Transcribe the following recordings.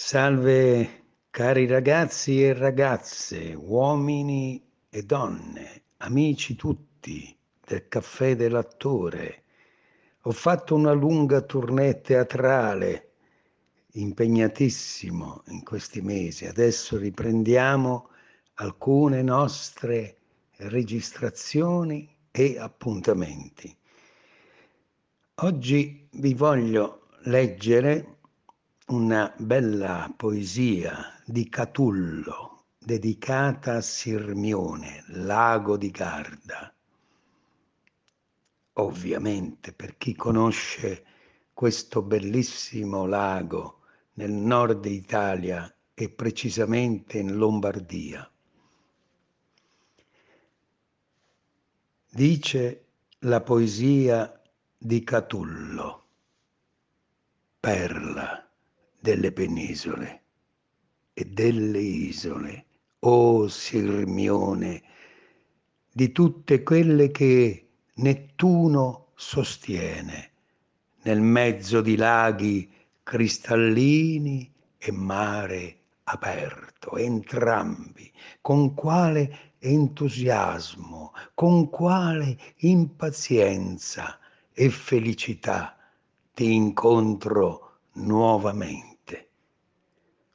Salve cari ragazzi e ragazze, uomini e donne, amici tutti del caffè dell'attore. Ho fatto una lunga tournée teatrale, impegnatissimo in questi mesi. Adesso riprendiamo alcune nostre registrazioni e appuntamenti. Oggi vi voglio leggere una bella poesia di Catullo dedicata a Sirmione, lago di Garda. Ovviamente per chi conosce questo bellissimo lago nel nord Italia e precisamente in Lombardia. Dice la poesia di Catullo, perla delle penisole e delle isole, o oh Sirmione, di tutte quelle che Nettuno sostiene nel mezzo di laghi cristallini e mare aperto, entrambi, con quale entusiasmo, con quale impazienza e felicità ti incontro nuovamente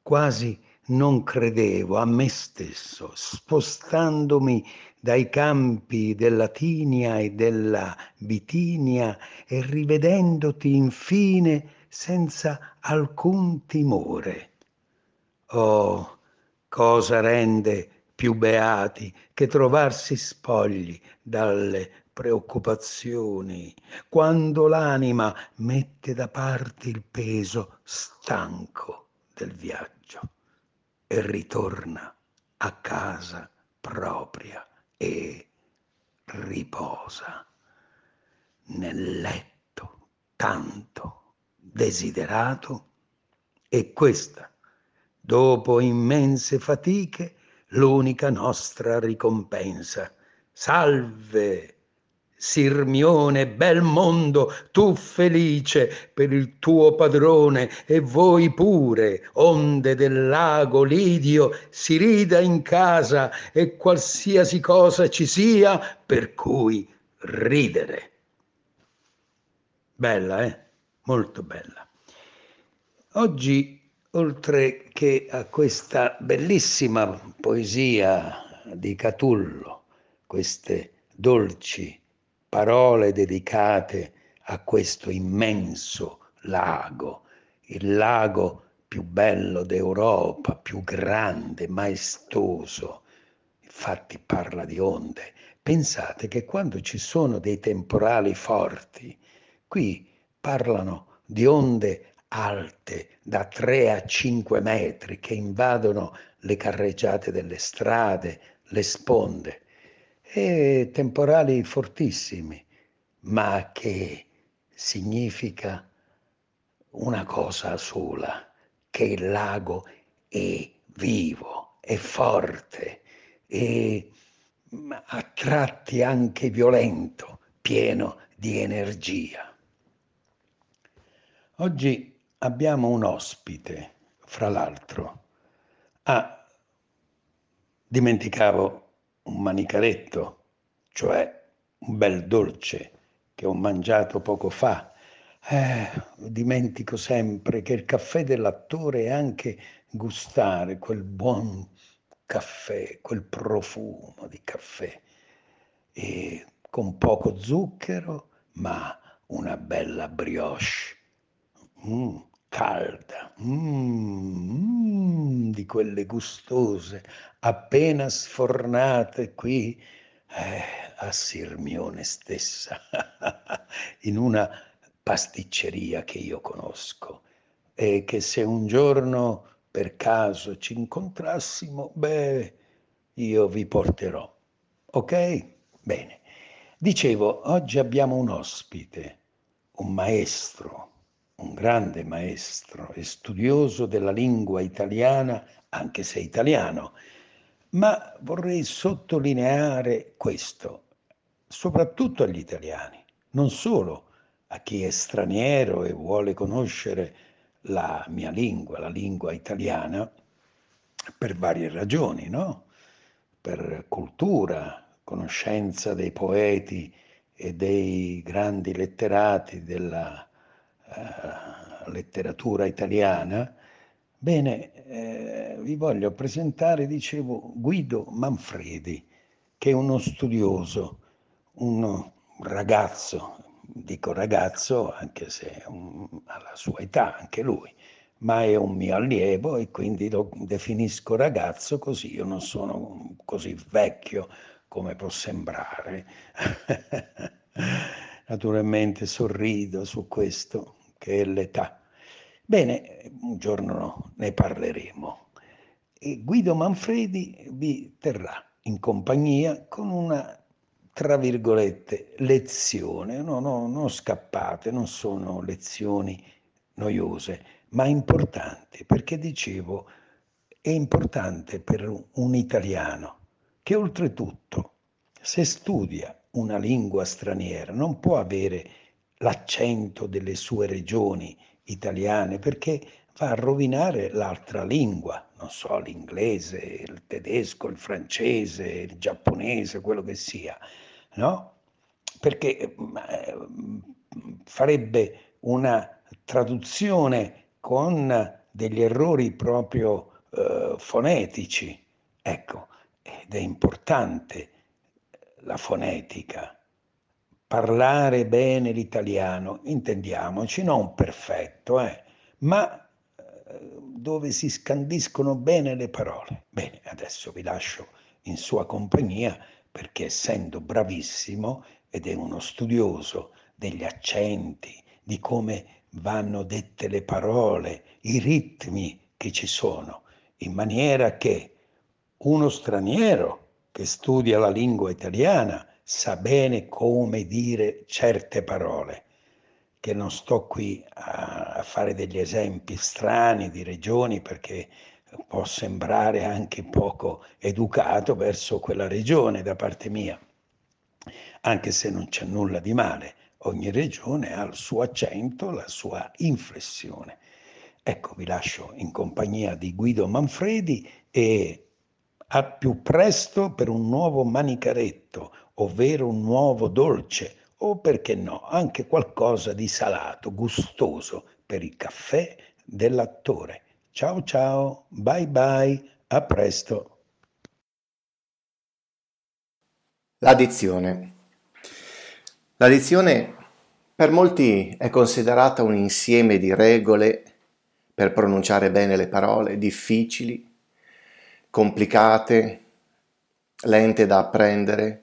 quasi non credevo a me stesso, spostandomi dai campi della Tinia e della Bitinia e rivedendoti infine senza alcun timore. Oh, cosa rende più beati che trovarsi spogli dalle preoccupazioni, quando l'anima mette da parte il peso stanco del viaggio e ritorna a casa propria e riposa nel letto tanto desiderato e questa, dopo immense fatiche, l'unica nostra ricompensa. Salve! Sirmione, bel mondo, tu felice per il tuo padrone e voi pure, onde del lago Lidio, si rida in casa e qualsiasi cosa ci sia per cui ridere. Bella, eh? Molto bella. Oggi, oltre che a questa bellissima poesia di Catullo, queste dolci parole dedicate a questo immenso lago, il lago più bello d'Europa, più grande, maestoso. Infatti parla di onde. Pensate che quando ci sono dei temporali forti, qui parlano di onde alte da 3 a 5 metri che invadono le carreggiate delle strade, le sponde e temporali fortissimi, ma che significa una cosa sola, che il lago è vivo, è forte, è a tratti anche violento, pieno di energia. Oggi abbiamo un ospite, fra l'altro. Ah, dimenticavo un manicaretto, cioè un bel dolce che ho mangiato poco fa. Eh, dimentico sempre che il caffè dell'attore è anche gustare quel buon caffè, quel profumo di caffè, e con poco zucchero, ma una bella brioche. Mm calda, mm, mm, di quelle gustose, appena sfornate qui eh, a Sirmione stessa, in una pasticceria che io conosco e che se un giorno per caso ci incontrassimo, beh, io vi porterò. Ok? Bene. Dicevo, oggi abbiamo un ospite, un maestro, un grande maestro e studioso della lingua italiana, anche se italiano, ma vorrei sottolineare questo, soprattutto agli italiani, non solo a chi è straniero e vuole conoscere la mia lingua, la lingua italiana, per varie ragioni, no? Per cultura, conoscenza dei poeti e dei grandi letterati della uh, letteratura italiana, bene, eh, vi voglio presentare, dicevo, Guido Manfredi, che è uno studioso, un ragazzo, dico ragazzo anche se un, alla sua età, anche lui, ma è un mio allievo e quindi lo definisco ragazzo così io non sono così vecchio come può sembrare. Naturalmente sorrido su questo, che è l'età. Bene, un giorno ne parleremo. E Guido Manfredi vi terrà in compagnia con una, tra virgolette, lezione. No, no, non scappate, non sono lezioni noiose, ma importanti, perché dicevo, è importante per un italiano che oltretutto, se studia una lingua straniera, non può avere l'accento delle sue regioni italiane perché va a rovinare l'altra lingua, non so, l'inglese, il tedesco, il francese, il giapponese, quello che sia, no? Perché eh, farebbe una traduzione con degli errori proprio eh, fonetici. Ecco, ed è importante la fonetica, parlare bene l'italiano, intendiamoci, non perfetto, eh, ma eh, dove si scandiscono bene le parole. Bene, adesso vi lascio in sua compagnia perché essendo bravissimo ed è uno studioso degli accenti, di come vanno dette le parole, i ritmi che ci sono, in maniera che uno straniero che studia la lingua italiana sa bene come dire certe parole, che non sto qui a, fare degli esempi strani di regioni perché può sembrare anche poco educato verso quella regione da parte mia, anche se non c'è nulla di male. Ogni regione ha il suo accento, la sua inflessione. Ecco, vi lascio in compagnia di Guido Manfredi e a più presto per un nuovo manicaretto, ovvero un nuovo dolce, o perché no, anche qualcosa di salato, gustoso per il caffè dell'attore. Ciao ciao, bye bye, a presto. L'addizione. L'addizione per molti è considerata un insieme di regole per pronunciare bene le parole, difficili, complicate, lente da apprendere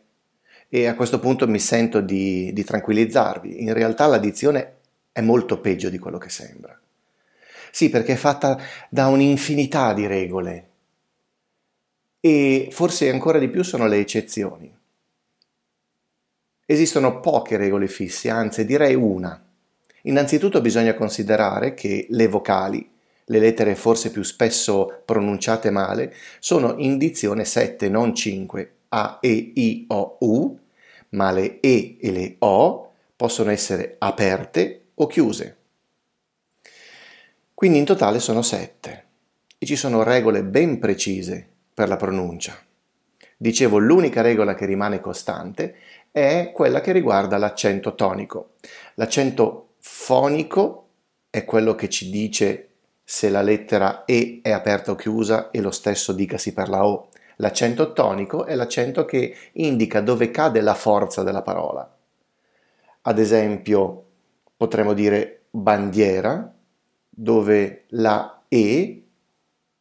e a questo punto mi sento di, di tranquillizzarvi. In realtà l'addizione è molto peggio di quello che sembra. Sì, perché è fatta da un'infinità di regole e forse ancora di più sono le eccezioni. Esistono poche regole fisse, anzi direi una. Innanzitutto bisogna considerare che le vocali le lettere forse più spesso pronunciate male, sono in dizione 7, non 5, A, E, I, O, U, ma le E e le O possono essere aperte o chiuse. Quindi in totale sono 7 e ci sono regole ben precise per la pronuncia. Dicevo, l'unica regola che rimane costante è quella che riguarda l'accento tonico. L'accento fonico è quello che ci dice se la lettera E è aperta o chiusa e lo stesso dicasi per la O. L'accento tonico è l'accento che indica dove cade la forza della parola. Ad esempio, potremmo dire bandiera, dove la E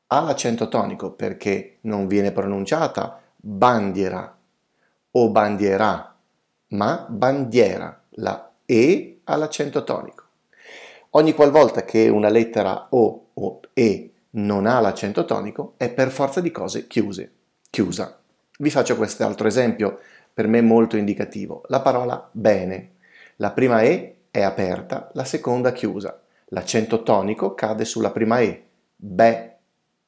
ha l'accento tonico perché non viene pronunciata bandiera o bandierà, ma bandiera. La E ha l'accento tonico. Ogni qualvolta che una lettera O o E non ha l'accento tonico è per forza di cose chiuse, chiusa. Vi faccio quest'altro esempio, per me molto indicativo. La parola bene. La prima E è aperta, la seconda chiusa. L'accento tonico cade sulla prima E. Be,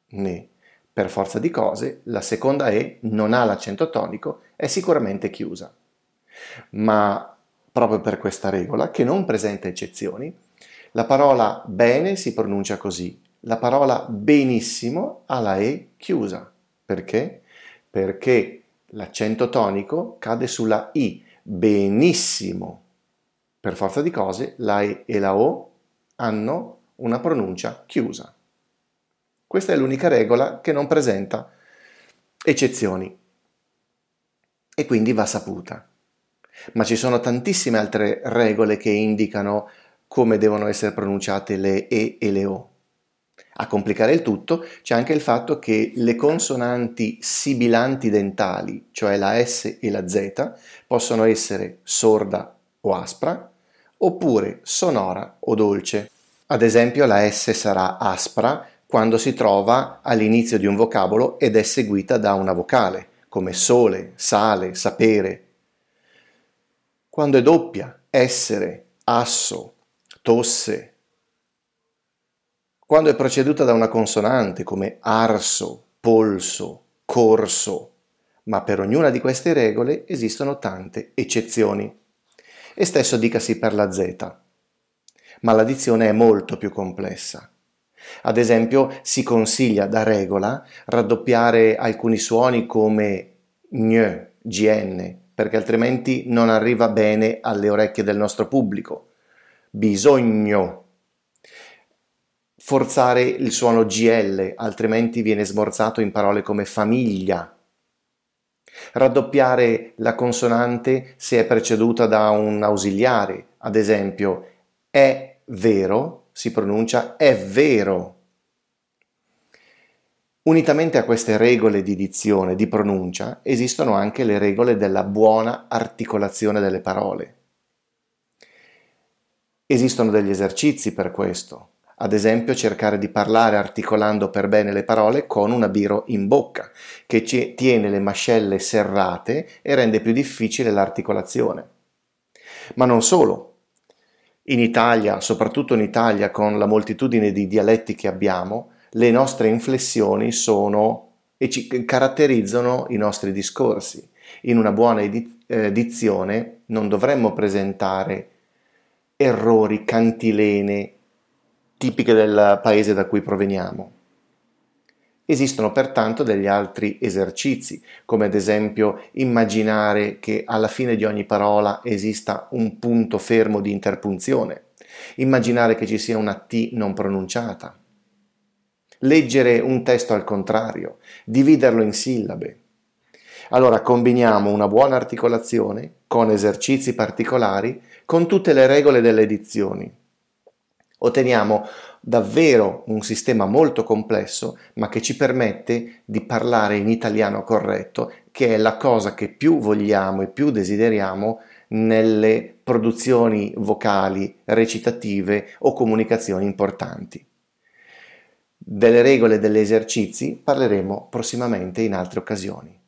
ne. Per forza di cose, la seconda E non ha l'accento tonico, è sicuramente chiusa. Ma proprio per questa regola, che non presenta eccezioni, La parola bene si pronuncia così, la parola benissimo ha la E chiusa. Perché? Perché l'accento tonico cade sulla I. Benissimo. Per forza di cose la E e la O hanno una pronuncia chiusa. Questa è l'unica regola che non presenta eccezioni e quindi va saputa. Ma ci sono tantissime altre regole che indicano come devono essere pronunciate le E e le O. A complicare il tutto c'è anche il fatto che le consonanti sibilanti dentali, cioè la S e la Z, possono essere sorda o aspra, oppure sonora o dolce. Ad esempio la S sarà aspra quando si trova all'inizio di un vocabolo ed è seguita da una vocale, come sole, sale, sapere. Quando è doppia, essere, asso, tosse. Quando è preceduta da una consonante come arso, polso, corso, ma per ognuna di queste regole esistono tante eccezioni. E stesso dicasi per la Z. Ma la dizione è molto più complessa. Ad esempio, si consiglia da regola raddoppiare alcuni suoni come gn, gn, perché altrimenti non arriva bene alle orecchie del nostro pubblico bisogno. Forzare il suono GL, altrimenti viene smorzato in parole come famiglia. Raddoppiare la consonante se è preceduta da un ausiliare, ad esempio è vero, si pronuncia è vero. Unitamente a queste regole di dizione, di pronuncia, esistono anche le regole della buona articolazione delle parole. Esistono degli esercizi per questo, ad esempio cercare di parlare articolando per bene le parole con una biro in bocca, che ci tiene le mascelle serrate e rende più difficile l'articolazione. Ma non solo. In Italia, soprattutto in Italia, con la moltitudine di dialetti che abbiamo, le nostre inflessioni sono e ci caratterizzano i nostri discorsi. In una buona edizione eh, non dovremmo presentare errori, cantilene tipiche del paese da cui proveniamo. Esistono pertanto degli altri esercizi, come ad esempio immaginare che alla fine di ogni parola esista un punto fermo di interpunzione, immaginare che ci sia una T non pronunciata, leggere un testo al contrario, dividerlo in sillabe. Allora combiniamo una buona articolazione con esercizi particolari con tutte le regole delle edizioni. Otteniamo davvero un sistema molto complesso, ma che ci permette di parlare in italiano corretto, che è la cosa che più vogliamo e più desideriamo nelle produzioni vocali, recitative o comunicazioni importanti. Delle regole e degli esercizi parleremo prossimamente in altre occasioni.